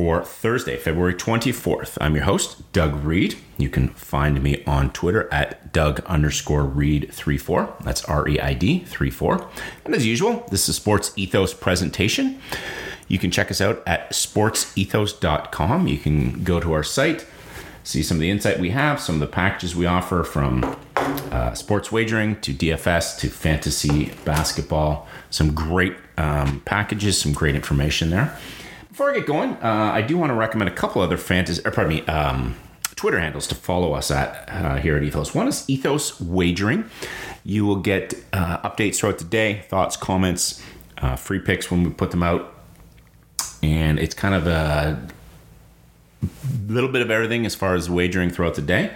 For Thursday, February 24th, I'm your host, Doug Reed. You can find me on Twitter at Doug underscore Reed 34. That's R E I D 34. And as usual, this is Sports Ethos presentation. You can check us out at sportsethos.com. You can go to our site, see some of the insight we have, some of the packages we offer from uh, sports wagering to DFS to fantasy basketball. Some great um, packages, some great information there. Before I get going, uh, I do want to recommend a couple other fantasy, or pardon me, um, Twitter handles to follow us at uh, here at Ethos. One is Ethos Wagering. You will get uh, updates throughout the day, thoughts, comments, uh, free picks when we put them out, and it's kind of a little bit of everything as far as wagering throughout the day.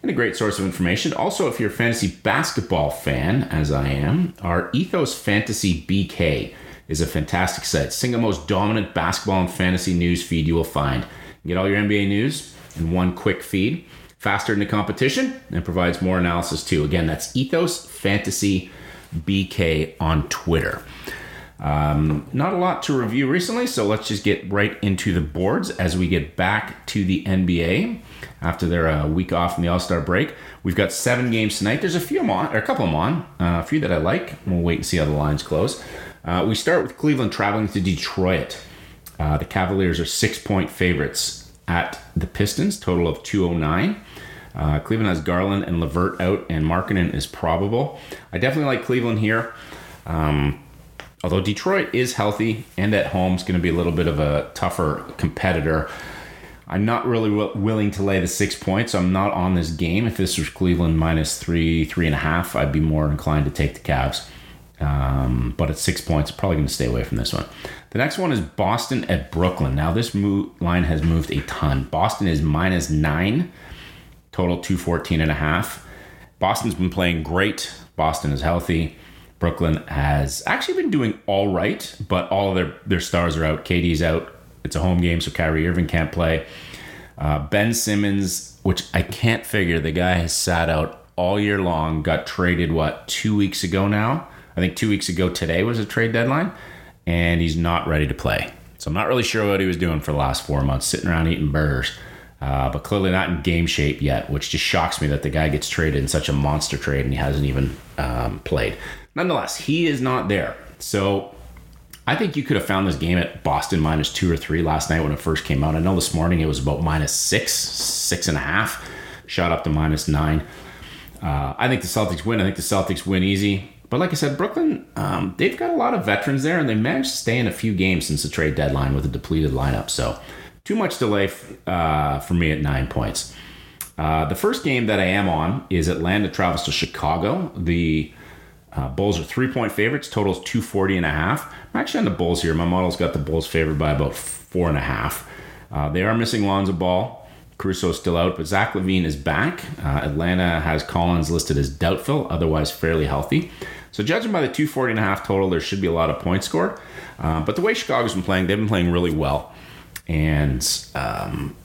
And a great source of information. Also, if you're a fantasy basketball fan, as I am, our Ethos Fantasy BK is a fantastic site. Single most dominant basketball and fantasy news feed you will find. You get all your NBA news in one quick feed, faster than the competition, and provides more analysis too. Again, that's Ethos Fantasy BK on Twitter. Um, not a lot to review recently, so let's just get right into the boards as we get back to the NBA after their uh, week off in the All Star break. We've got seven games tonight. There's a few on, or a couple of them on, uh, a few that I like. We'll wait and see how the lines close. Uh, we start with Cleveland traveling to Detroit. Uh, the Cavaliers are six point favorites at the Pistons, total of 209. Uh, Cleveland has Garland and LeVert out, and Markkanen is probable. I definitely like Cleveland here. Um, although Detroit is healthy and at home, is going to be a little bit of a tougher competitor. I'm not really w- willing to lay the six points. I'm not on this game. If this was Cleveland minus three, three and a half, I'd be more inclined to take the Cavs. Um, but at six points, probably going to stay away from this one. The next one is Boston at Brooklyn. Now, this line has moved a ton. Boston is minus nine, total 214 and a half. Boston's been playing great. Boston is healthy. Brooklyn has actually been doing all right, but all of their, their stars are out. KD's out. It's a home game, so Kyrie Irving can't play. Uh, ben Simmons, which I can't figure, the guy has sat out all year long, got traded, what, two weeks ago now? I think two weeks ago today was a trade deadline, and he's not ready to play. So I'm not really sure what he was doing for the last four months, sitting around eating burgers. Uh, but clearly not in game shape yet, which just shocks me that the guy gets traded in such a monster trade and he hasn't even um, played. Nonetheless, he is not there. So I think you could have found this game at Boston minus two or three last night when it first came out. I know this morning it was about minus six, six and a half, shot up to minus nine. Uh, I think the Celtics win. I think the Celtics win easy. But like I said, Brooklyn, um, they've got a lot of veterans there, and they managed to stay in a few games since the trade deadline with a depleted lineup. So, too much delay uh, for me at nine points. Uh, the first game that I am on is Atlanta travels to Chicago. The uh, Bulls are three point favorites, totals 240 and a half. I'm actually on the Bulls here. My model's got the Bulls favored by about four and a half. Uh, they are missing Lonzo Ball. Caruso still out, but Zach LaVine is back. Uh, Atlanta has Collins listed as doubtful, otherwise fairly healthy. So judging by the 240 and a half total, there should be a lot of points scored. Uh, but the way Chicago's been playing, they've been playing really well. And um,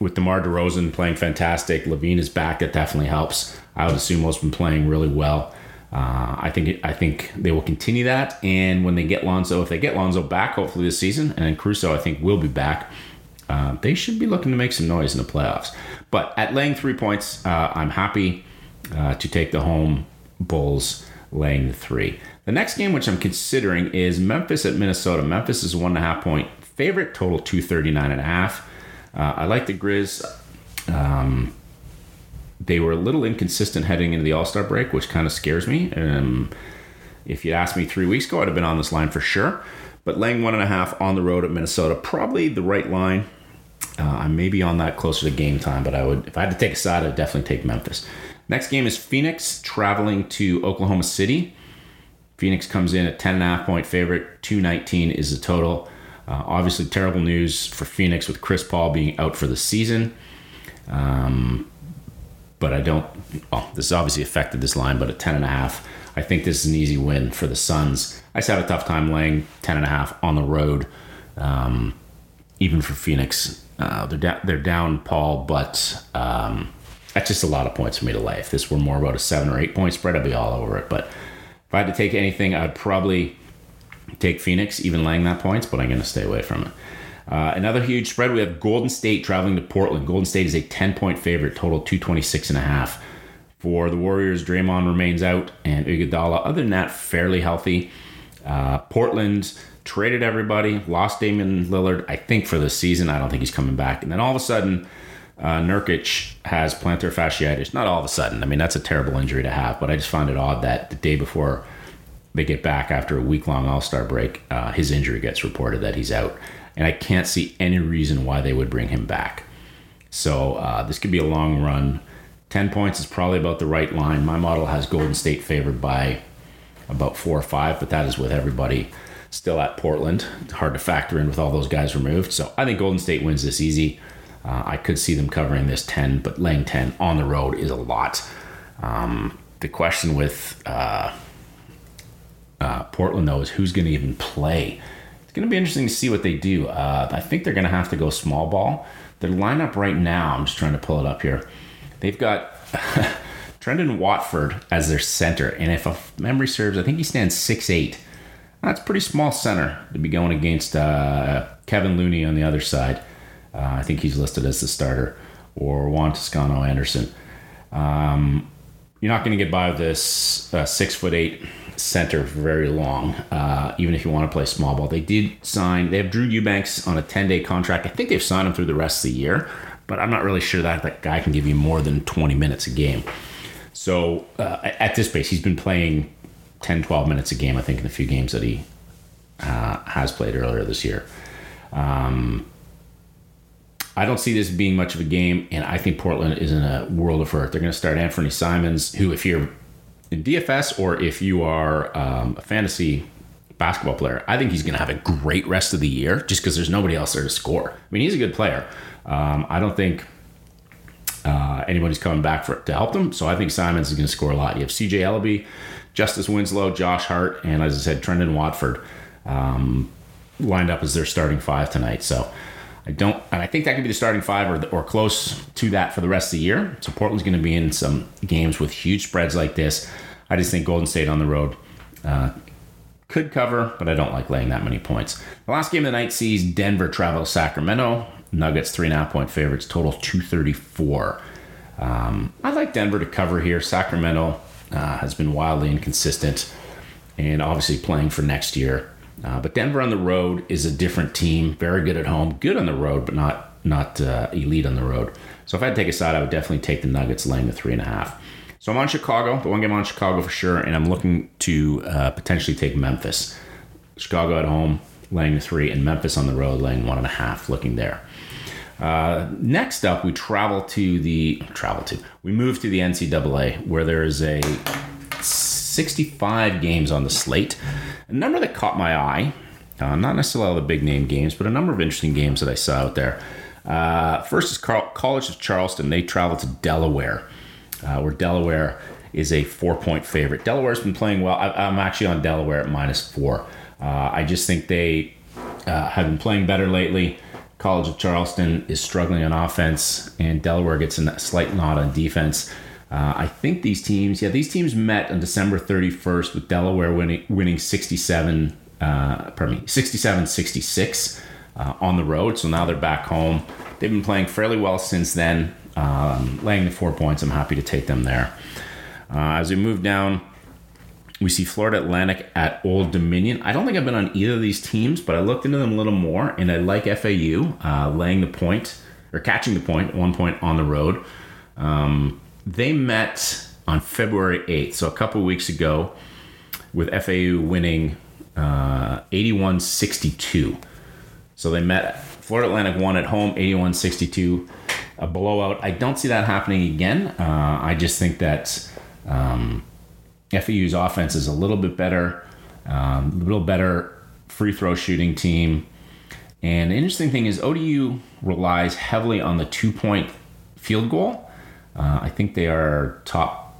with DeMar DeRozan playing fantastic, LaVine is back. That definitely helps. I would assume most been playing really well. Uh, I think I think they will continue that. And when they get Lonzo, if they get Lonzo back, hopefully this season, and then Caruso, I think will be back. Uh, they should be looking to make some noise in the playoffs. But at laying three points, uh, I'm happy. uh, to take the home Bulls laying the three. The next game, which I'm considering, is Memphis at Minnesota. Memphis is one and a half point favorite, total 239 and a half. Uh, I like the Grizz. Um, they were a little inconsistent heading into the All Star break, which kind of scares me. Um, if you'd asked me three weeks ago, I'd have been on this line for sure. But laying one and a half on the road at Minnesota, probably the right line. Uh, I may be on that closer to game time, but I would, if I had to take a side, I'd definitely take Memphis. Next game is Phoenix traveling to Oklahoma City. Phoenix comes in at 10.5 point favorite. 219 is the total. Uh, obviously, terrible news for Phoenix with Chris Paul being out for the season. Um, but I don't. Well, this obviously affected this line, but at 10.5, I think this is an easy win for the Suns. I just have a tough time laying 10.5 on the road, um, even for Phoenix. Uh, they're, da- they're down Paul, but um, that's just a lot of points for me to lay. If this were more about a seven or eight point spread, I'd be all over it. But if I had to take anything, I'd probably take Phoenix, even laying that points, but I'm going to stay away from it. Uh, another huge spread. We have Golden State traveling to Portland. Golden State is a 10 point favorite, total 226 and a half. For the Warriors, Draymond remains out, and Iguodala, other than that, fairly healthy. Uh, Portland traded everybody, lost Damian Lillard, I think, for the season. I don't think he's coming back. And then all of a sudden, uh, Nurkic has plantar fasciitis. Not all of a sudden. I mean, that's a terrible injury to have, but I just find it odd that the day before they get back after a week long All Star break, uh, his injury gets reported that he's out. And I can't see any reason why they would bring him back. So uh, this could be a long run. 10 points is probably about the right line. My model has Golden State favored by about four or five, but that is with everybody still at Portland. It's hard to factor in with all those guys removed. So I think Golden State wins this easy. Uh, I could see them covering this 10, but laying 10 on the road is a lot. Um, the question with uh, uh, Portland, though, is who's going to even play. It's going to be interesting to see what they do. Uh, I think they're going to have to go small ball. Their lineup right now, I'm just trying to pull it up here. They've got Trendon Watford as their center, and if a memory serves, I think he stands six eight. That's pretty small center to be going against uh, Kevin Looney on the other side. Uh, I think he's listed as the starter, or Juan Toscano Anderson. Um, you're not going to get by with this uh, six foot eight center very long, uh, even if you want to play small ball. They did sign, they have Drew Eubanks on a 10 day contract. I think they've signed him through the rest of the year, but I'm not really sure that that guy can give you more than 20 minutes a game. So uh, at this pace, he's been playing 10, 12 minutes a game, I think, in a few games that he uh, has played earlier this year. Um, I don't see this being much of a game, and I think Portland is in a world of hurt. They're going to start Anfernee Simons, who, if you're in DFS or if you are um, a fantasy basketball player, I think he's going to have a great rest of the year just because there's nobody else there to score. I mean, he's a good player. Um, I don't think uh, anybody's coming back for to help them, so I think Simons is going to score a lot. You have CJ Elleby, Justice Winslow, Josh Hart, and as I said, Trendon Watford um, lined up as their starting five tonight. So I don't, and I think that could be the starting five or, or close to that for the rest of the year. So Portland's going to be in some games with huge spreads like this. I just think Golden State on the road uh, could cover, but I don't like laying that many points. The last game of the night sees Denver travel to Sacramento. Nuggets three and a half point favorites, total 234. Um, I like Denver to cover here. Sacramento uh, has been wildly inconsistent and obviously playing for next year. Uh, but Denver on the road is a different team. Very good at home, good on the road, but not not uh, elite on the road. So if I had to take a side, I would definitely take the Nuggets laying the three and a half. So I'm on Chicago, the one game on Chicago for sure, and I'm looking to uh, potentially take Memphis. Chicago at home laying the three, and Memphis on the road laying one and a half. Looking there. Uh, next up, we travel to the travel to we move to the NCAA where there is a 65 games on the slate. A number that caught my eye, uh, not necessarily all the big name games, but a number of interesting games that I saw out there. Uh, first is College of Charleston. They travel to Delaware, uh, where Delaware is a four point favorite. Delaware's been playing well. I, am actually on Delaware at minus four. Uh, I just think they uh, have been playing better lately. College of Charleston is struggling on offense, and Delaware gets a slight nod on defense. Uh, I think these teams, yeah, these teams met on December 31st with Delaware winning, winning 67, uh, pardon me, 67 66 uh, on the road. So now they're back home. They've been playing fairly well since then, um, laying the four points. I'm happy to take them there. Uh, as we move down, we see Florida Atlantic at Old Dominion. I don't think I've been on either of these teams, but I looked into them a little more, and I like FAU uh, laying the point or catching the point, one point on the road. Um, they met on February 8th, so a couple weeks ago, with FAU winning uh, 62. So they met, Florida Atlantic won at home 81 62, a blowout. I don't see that happening again. Uh, I just think that um, FAU's offense is a little bit better, um, a little better free throw shooting team. And the interesting thing is, ODU relies heavily on the two point field goal. Uh, I think they are top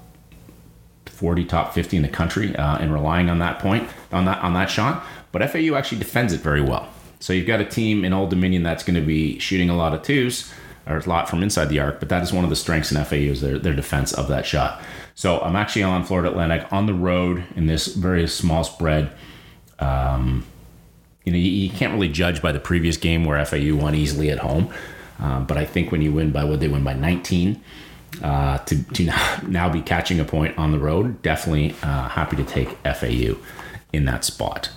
40, top 50 in the country uh, in relying on that point, on that on that shot. But FAU actually defends it very well. So you've got a team in Old Dominion that's going to be shooting a lot of twos, or a lot from inside the arc. But that is one of the strengths in FAU is their, their defense of that shot. So I'm actually on Florida Atlantic on the road in this very small spread. Um, you know, you, you, can't really judge by the previous game where FAU won easily at home. Um, but I think when you win by what they win by 19, uh, to, to now be catching a point on the road, definitely uh, happy to take FAU in that spot.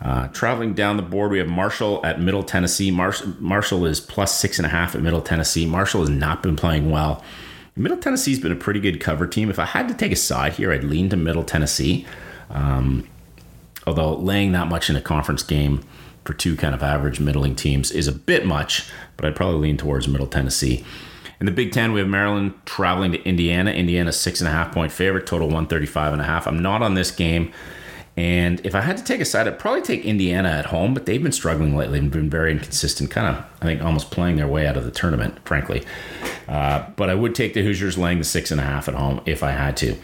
Uh, traveling down the board, we have Marshall at Middle Tennessee. Marshall is plus six and a half at Middle Tennessee. Marshall has not been playing well. Middle Tennessee's been a pretty good cover team. If I had to take a side here, I'd lean to Middle Tennessee. Um, although laying that much in a conference game for two kind of average middling teams is a bit much, but I'd probably lean towards Middle Tennessee. In the Big Ten, we have Maryland traveling to Indiana. Indiana six and a half point favorite, total 135 and a half. I'm not on this game. And if I had to take a side, I'd probably take Indiana at home, but they've been struggling lately and been very inconsistent, kind of, I think, almost playing their way out of the tournament, frankly. Uh, but I would take the Hoosiers laying the six and a half at home if I had to.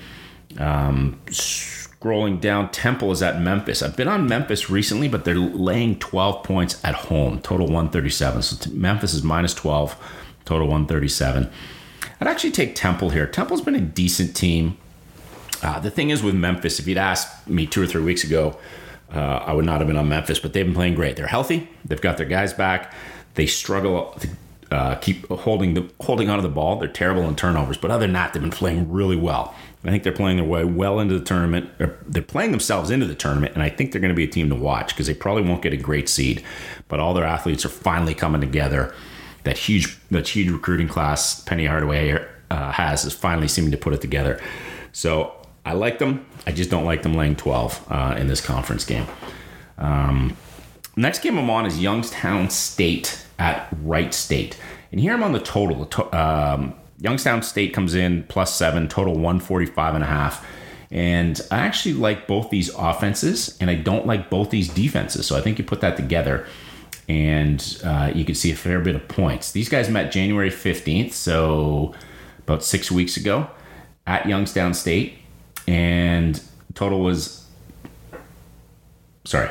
Um, scrolling down, Temple is at Memphis. I've been on Memphis recently, but they're laying 12 points at home, total 137. So Memphis is minus 12, total 137. I'd actually take Temple here. Temple's been a decent team. Uh, the thing is with Memphis, if you'd asked me two or three weeks ago, uh, I would not have been on Memphis, but they've been playing great. They're healthy. They've got their guys back. They struggle to uh, keep holding the holding onto the ball. They're terrible in turnovers, but other than that, they've been playing really well. I think they're playing their way well into the tournament. They're playing themselves into the tournament, and I think they're going to be a team to watch because they probably won't get a great seed, but all their athletes are finally coming together that huge that huge recruiting class Penny Hardaway uh, has is finally seeming to put it together. So I like them. I just don't like them laying 12 uh, in this conference game. Um, next game I'm on is Youngstown State at Wright State, and here I'm on the total. Um, Youngstown State comes in plus seven, total 145 and a half. And I actually like both these offenses, and I don't like both these defenses. So I think you put that together and uh, you could see a fair bit of points. These guys met January 15th, so about six weeks ago at Youngstown State, and total was sorry,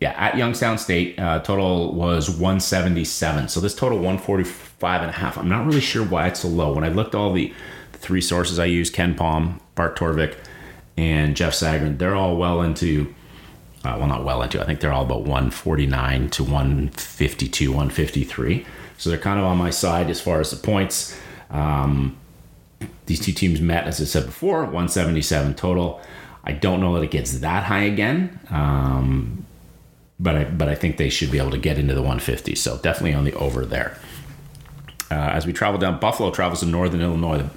yeah, at Youngstown State, uh, total was 177. So this total 145 and a half. I'm not really sure why it's so low. When I looked all the, three sources I used, Pom, Bart Torvik, and Jeff Sagarin, they're all well into, uh, well, not well into, I think they're all about 149 to 152, 153. So they're kind of on my side as far as the points. Um, these two teams met, as I said before, 177 total. I don't know that it gets that high again. Um, but I but I think they should be able to get into the 150. So definitely on the over there. Uh, as we travel down, Buffalo travels to Northern Illinois. The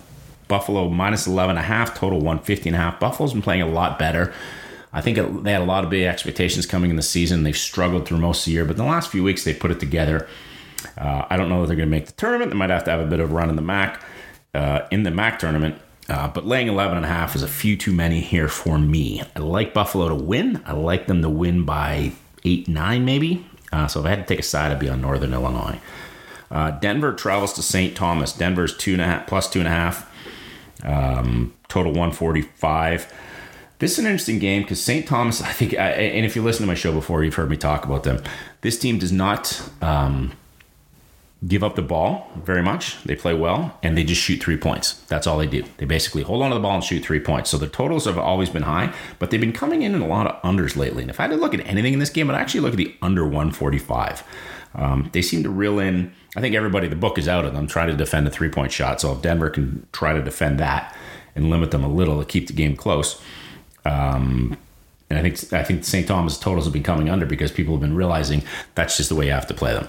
Buffalo minus 11 and a half, total 150 and a half. Buffalo's been playing a lot better. I think it, they had a lot of big expectations coming in the season. They've struggled through most of the year, but in the last few weeks they put it together. Uh, I don't know if they're going to make the tournament. They might have to have a bit of a run in the MAC uh, in the MAC tournament. Uh, but laying 11 and a half is a few too many here for me. I like Buffalo to win. I like them to win by eight, nine, maybe. Uh, so if I had to take a side, I'd be on Northern Illinois. Uh, Denver travels to St. Thomas. Denver's two and a half plus two and a half. Um, total 145. This is an interesting game because St. Thomas, I think, I, and if you listen to my show before, you've heard me talk about them. This team does not um, give up the ball very much. They play well and they just shoot three points. That's all they do. They basically hold on to the ball and shoot three points. So the totals have always been high, but they've been coming in in a lot of unders lately. And if I had to look at anything in this game, I'd actually look at the under 145. Um, they seem to reel in. I think everybody, the book is out of them, trying to defend a three point shot. So if Denver can try to defend that and limit them a little to keep the game close, um, and I think I think St. Thomas totals have been coming under because people have been realizing that's just the way you have to play them.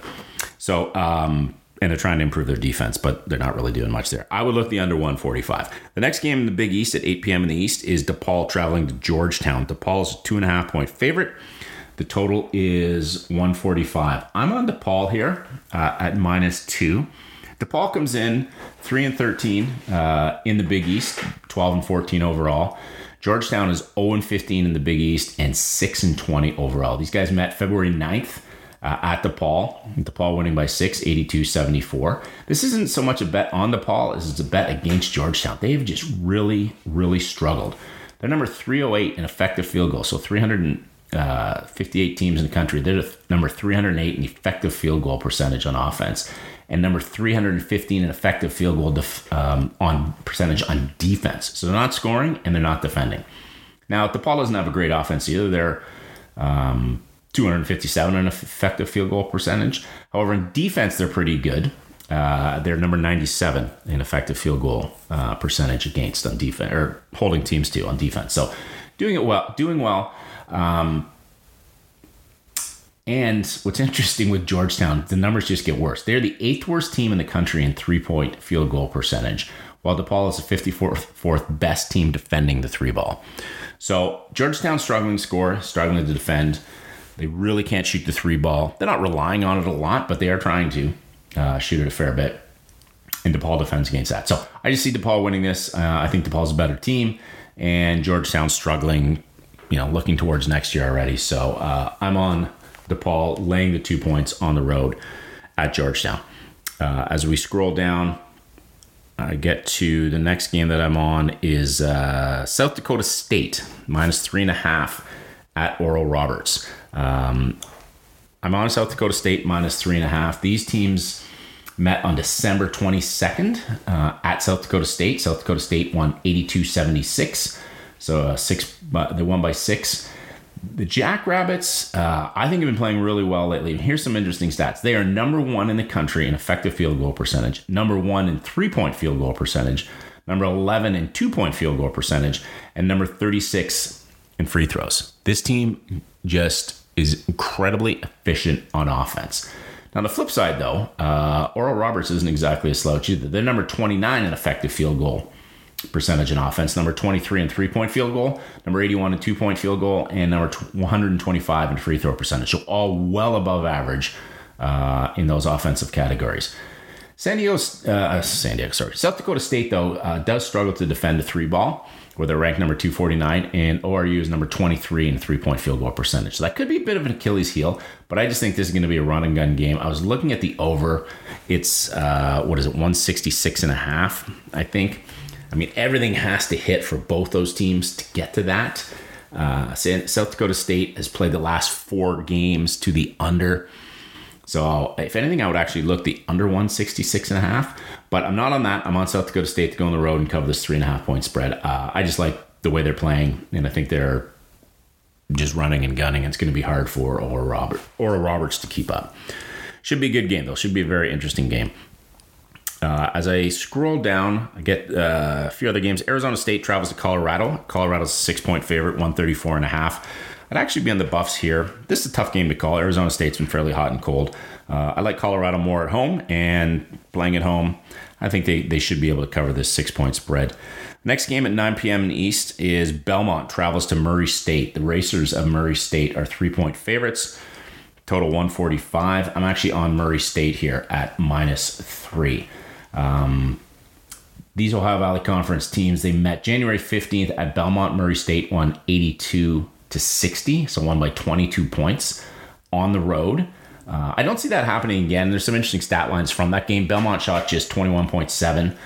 So um, and they're trying to improve their defense, but they're not really doing much there. I would look the under 145. The next game in the Big East at 8 p.m. in the East is DePaul traveling to Georgetown. DePaul is a two and a half point favorite. The total is 145. I'm on DePaul here uh, at minus two. DePaul comes in 3 and 13 uh, in the Big East, 12 and 14 overall. Georgetown is 0 and 15 in the Big East and 6 and 20 overall. These guys met February 9th uh, at DePaul. DePaul winning by 6, 82 74. This isn't so much a bet on DePaul as it's a bet against Georgetown. They've just really, really struggled. They're number 308 in effective field goal, so 358 uh, teams in the country. They're number 308 in effective field goal percentage on offense and number 315 in effective field goal def, um, on percentage on defense. So they're not scoring and they're not defending. Now, DePaul doesn't have a great offense either. They're um, 257 in effective field goal percentage. However, in defense, they're pretty good. Uh, they're number 97 in effective field goal uh, percentage against on defense or holding teams to on defense. So doing it well, doing well. Um, and what's interesting with Georgetown, the numbers just get worse. They're the eighth worst team in the country in three point field goal percentage, while DePaul is the 54th fourth best team defending the three ball. So Georgetown struggling to score, struggling to defend. They really can't shoot the three ball. They're not relying on it a lot, but they are trying to uh, shoot it a fair bit. And DePaul defends against that. So I just see DePaul winning this. Uh, I think DePaul's a better team, and Georgetown's struggling, you know, looking towards next year already. So uh, I'm on DePaul laying the two points on the road at Georgetown. Uh, as we scroll down, I get to the next game that I'm on is uh, South Dakota State minus three and a half at Oral Roberts. Um, I'm on South Dakota State minus three and a half. These teams met on December 22nd uh, at South Dakota State. South Dakota State won 82 76. So uh, six, they won by six. The Jackrabbits, uh, I think, have been playing really well lately. And here's some interesting stats. They are number one in the country in effective field goal percentage, number one in three point field goal percentage, number 11 in two point field goal percentage, and number 36 in free throws. This team just is incredibly efficient on offense. Now, the flip side, though, uh, Oral Roberts isn't exactly a slouch either. They're number 29 in effective field goal percentage in offense, number 23 in three point field goal, number 81 in two point field goal, and number 125 in free throw percentage. So all well above average uh, in those offensive categories. San Diego, uh, San Diego, sorry, South Dakota State though uh, does struggle to defend the three ball, where they're ranked number 249, and ORU is number 23 in three point field goal percentage. So that could be a bit of an Achilles heel, but I just think this is going to be a run and gun game. I was looking at the over; it's uh, what is it, 166 and a half, I think. I mean, everything has to hit for both those teams to get to that. Uh, South Dakota State has played the last four games to the under. So, if anything, I would actually look the under 166 and a half. But I'm not on that. I'm on South Dakota State to go on the road and cover this three and a half point spread. Uh, I just like the way they're playing, and I think they're just running and gunning. It's going to be hard for Oral Robert Oral Roberts to keep up. Should be a good game though. Should be a very interesting game. Uh, as I scroll down, I get uh, a few other games. Arizona State travels to Colorado. Colorado's a six point favorite, 134 and a half. I'd actually be on the Buffs here. This is a tough game to call. Arizona State's been fairly hot and cold. Uh, I like Colorado more at home, and playing at home, I think they, they should be able to cover this six point spread. Next game at 9 p.m. in East is Belmont travels to Murray State. The Racers of Murray State are three point favorites. Total 145. I'm actually on Murray State here at minus three. Um, these Ohio Valley Conference teams, they met January 15th at Belmont. Murray State won 82 to 60, so won by 22 points on the road. Uh, I don't see that happening again. There's some interesting stat lines from that game. Belmont shot just 21.7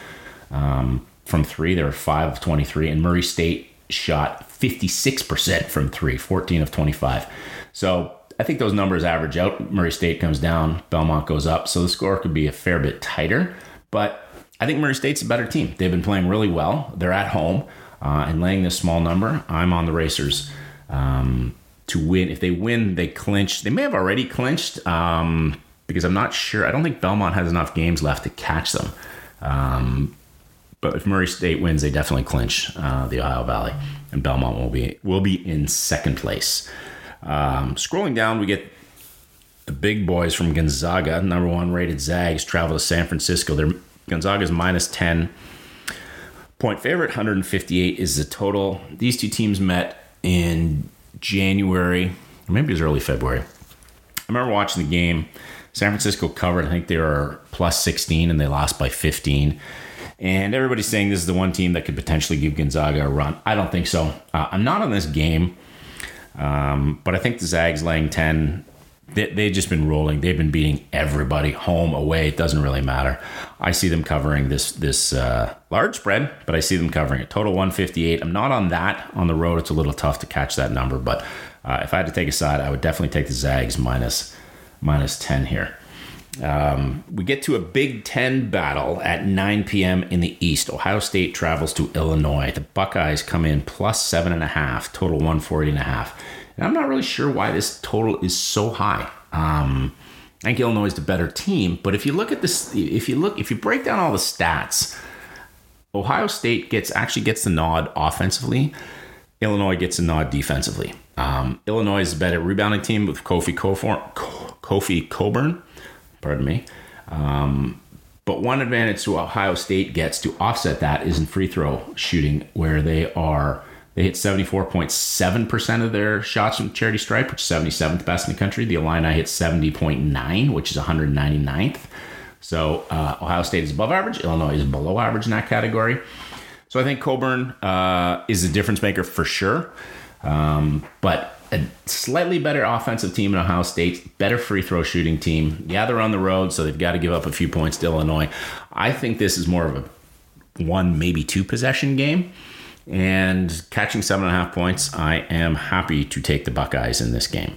um, from three. They were 5 of 23. And Murray State shot 56% from three, 14 of 25. So I think those numbers average out. Murray State comes down, Belmont goes up. So the score could be a fair bit tighter. But I think Murray State's a better team. They've been playing really well. They're at home uh, and laying this small number. I'm on the Racers um, to win. If they win, they clinch. They may have already clinched um, because I'm not sure. I don't think Belmont has enough games left to catch them. Um, but if Murray State wins, they definitely clinch uh, the Ohio Valley, and Belmont will be will be in second place. Um, scrolling down, we get the big boys from Gonzaga, number one rated Zags, travel to San Francisco. They're Gonzaga's minus 10 point favorite, 158 is the total. These two teams met in January, or maybe it was early February. I remember watching the game. San Francisco covered. I think they were plus 16 and they lost by 15. And everybody's saying this is the one team that could potentially give Gonzaga a run. I don't think so. Uh, I'm not on this game, um, but I think the Zags laying 10 they, they've just been rolling. They've been beating everybody home, away. It doesn't really matter. I see them covering this this uh, large spread, but I see them covering it. Total 158. I'm not on that on the road. It's a little tough to catch that number, but uh, if I had to take a side, I would definitely take the Zags minus minus 10 here. Um, we get to a Big Ten battle at 9 p.m. in the East. Ohio State travels to Illinois. The Buckeyes come in plus seven and a half, total 140 and a half. And I'm not really sure why this total is so high. Um, I think Illinois is the better team, but if you look at this, if you look, if you break down all the stats, Ohio State gets actually gets the nod offensively. Illinois gets a nod defensively. Um, Illinois is a better rebounding team with Kofi Cofor, Kofi Cockburn. Pardon me. Um, but one advantage to Ohio State gets to offset that is in free throw shooting, where they are they hit 74.7% of their shots from charity stripe, which is 77th best in the country. The Illini hit 70.9, which is 199th. So uh, Ohio State is above average. Illinois is below average in that category. So I think Cockburn uh, is a difference maker for sure. Um, but a slightly better offensive team in Ohio State, better free throw shooting team. Yeah, they're on the road, so they've got to give up a few points to Illinois. I think this is more of a one, maybe two possession game. And catching seven and a half points, I am happy to take the Buckeyes in this game.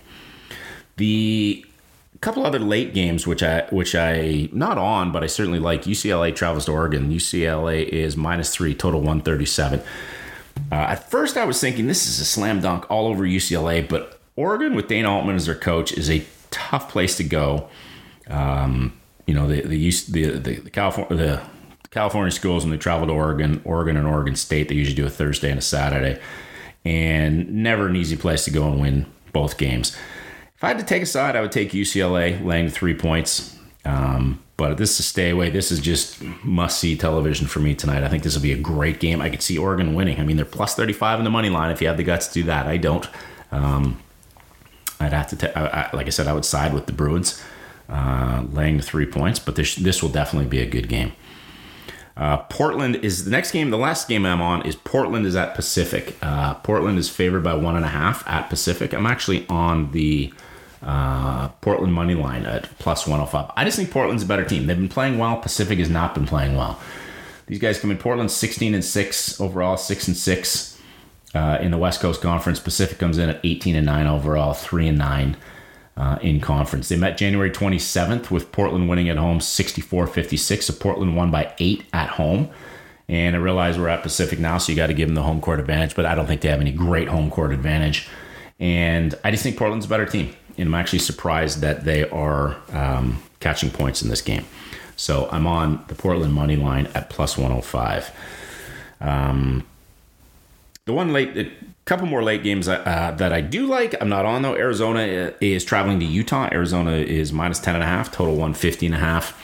The couple other late games, which I which I not on, but I certainly like. UCLA travels to Oregon. UCLA is minus three, total one thirty seven. Uh, at first, I was thinking this is a slam dunk all over UCLA, but Oregon with Dana Altman as their coach is a tough place to go. Um, you know the the the the, the California the California schools when they travel to Oregon, Oregon and Oregon State, they usually do a Thursday and a Saturday. And never an easy place to go and win both games. If I had to take a side, I would take UCLA laying three points. Um, but this is a stay away. This is just must see television for me tonight. I think this will be a great game. I could see Oregon winning. I mean, they're plus 35 in the money line if you have the guts to do that. I don't. Um, I'd have to, ta- I, I, like I said, I would side with the Bruins uh, laying the three points, but this, this will definitely be a good game. Uh, Portland is the next game. The last game I'm on is Portland is at Pacific. Uh, Portland is favored by one and a half at Pacific. I'm actually on the uh, Portland money line at plus 105. I just think Portland's a better team. They've been playing well. Pacific has not been playing well. These guys come in. Portland 16 and six overall, six and six uh, in the West Coast Conference. Pacific comes in at 18 and nine overall, three and nine uh, in conference. They met January 27th with Portland winning at home 64 56. So Portland won by eight at home. And I realize we're at Pacific now, so you got to give them the home court advantage, but I don't think they have any great home court advantage. And I just think Portland's a better team. And I'm actually surprised that they are um, catching points in this game. So I'm on the Portland money line at plus 105. Um, the one late, couple more late games uh, that I do like. I'm not on though. Arizona is traveling to Utah. Arizona is minus 10 and a half, total 150 and a half.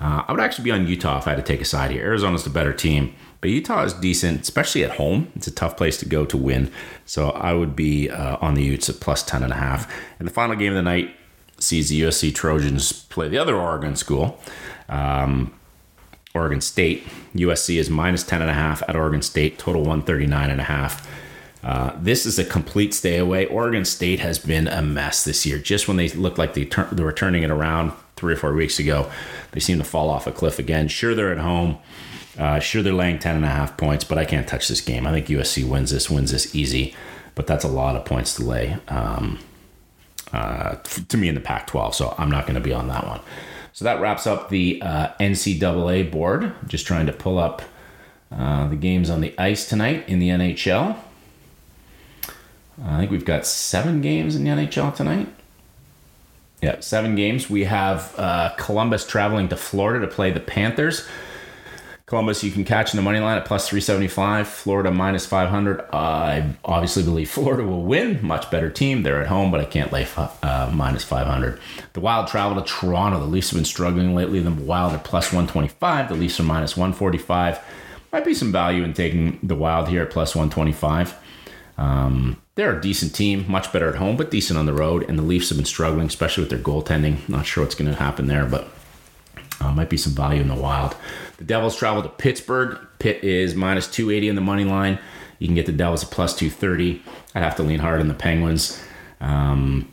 Uh, I would actually be on Utah if I had to take a side here. Arizona's the better team, but Utah is decent, especially at home. It's a tough place to go to win. So I would be uh, on the Utes at plus 10 and a half. And the final game of the night sees the USC Trojans play the other Oregon school. Um, Oregon State. USC is minus 10 and a half at Oregon State, total 139 and a half. Uh, this is a complete stay away. Oregon State has been a mess this year. Just when they looked like they, tur- they were turning it around three or four weeks ago, they seem to fall off a cliff again. Sure, they're at home. Uh, sure, they're laying 10 and a half points, but I can't touch this game. I think USC wins this, wins this easy, but that's a lot of points to lay um, uh, to me in the Pac 12, so I'm not going to be on that one. So that wraps up the uh, NCAA board. Just trying to pull up uh, the games on the ice tonight in the NHL. I think we've got seven games in the NHL tonight. Yeah, seven games. We have uh, Columbus traveling to Florida to play the Panthers. Columbus, you can catch in the money line at plus 375. Florida minus 500. I obviously believe Florida will win. Much better team. They're at home, but I can't lay uh, minus 500. The Wild travel to Toronto. The Leafs have been struggling lately. The Wild are plus 125. The Leafs are minus 145. Might be some value in taking the Wild here at plus 125. Um, they're a decent team, much better at home, but decent on the road. And the Leafs have been struggling, especially with their goaltending. Not sure what's going to happen there, but uh, might be some value in the wild. The Devils travel to Pittsburgh. Pitt is minus 280 in the money line. You can get the Devils at plus 230. I'd have to lean hard on the Penguins. Um,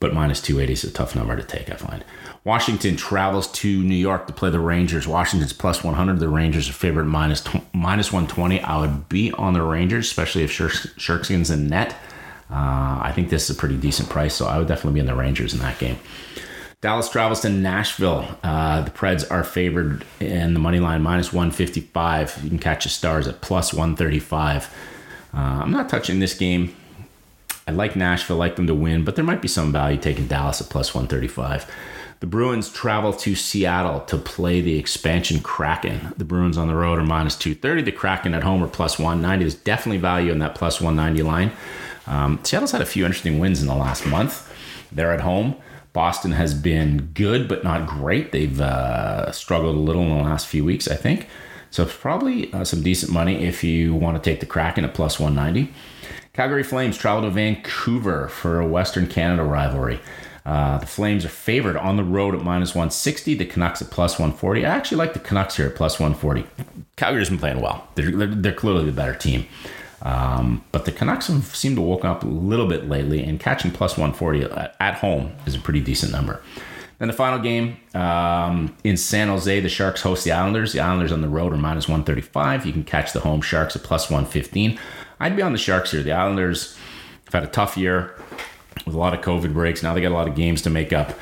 but minus 280 is a tough number to take, I find. Washington travels to New York to play the Rangers. Washington's plus 100. The Rangers are favored minus, minus 120. I would be on the Rangers, especially if Shesterkin's in net. Uh, I think this is a pretty decent price, so I would definitely be in the Rangers in that game. Dallas travels to Nashville. Uh, the Preds are favored in the money line minus 155. You can catch the Stars at plus 135. Uh, I'm not touching this game. I like Nashville, like them to win, but there might be some value taking Dallas at plus 135. The Bruins travel to Seattle to play the expansion Kraken. The Bruins on the road are minus 230. The Kraken at home are plus 190. There's definitely value in that plus 190 line. Um, Seattle's had a few interesting wins in the last month. They're at home. Boston has been good, but not great. They've uh, struggled a little in the last few weeks, I think. So it's probably uh, some decent money if you want to take the Kraken at plus 190. Calgary Flames travel to Vancouver for a Western Canada rivalry. Uh, the Flames are favored on the road at minus 160. The Canucks at plus 140. I actually like the Canucks here at plus 140. Calgary's been playing well. They're, they're, they're clearly the better team. Um, but the Canucks have seemed to woke up a little bit lately, and catching plus 140 at home is a pretty decent number. Then the final game um, in San Jose, the Sharks host the Islanders. The Islanders on the road are minus 135. You can catch the home Sharks at plus 115. I'd be on the Sharks here. The Islanders have had a tough year with a lot of COVID breaks. Now they got a lot of games to make up.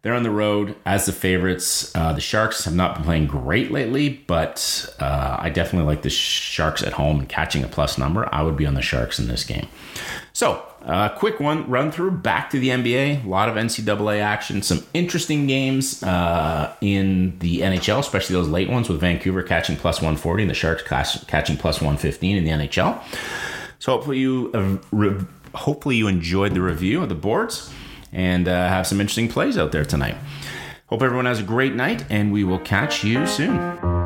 They're on the road as the favorites. Uh, the Sharks have not been playing great lately, but uh, I definitely like the Sharks at home and catching a plus number. I would be on the Sharks in this game. So, uh, quick one run through back to the NBA. A lot of NCAA action, some interesting games uh, in the NHL, especially those late ones with Vancouver catching plus 140 and the Sharks catching plus 115 in the NHL. So, hopefully, you uh, re- hopefully you enjoyed the review of the boards and uh, have some interesting plays out there tonight. Hope everyone has a great night, and we will catch you soon.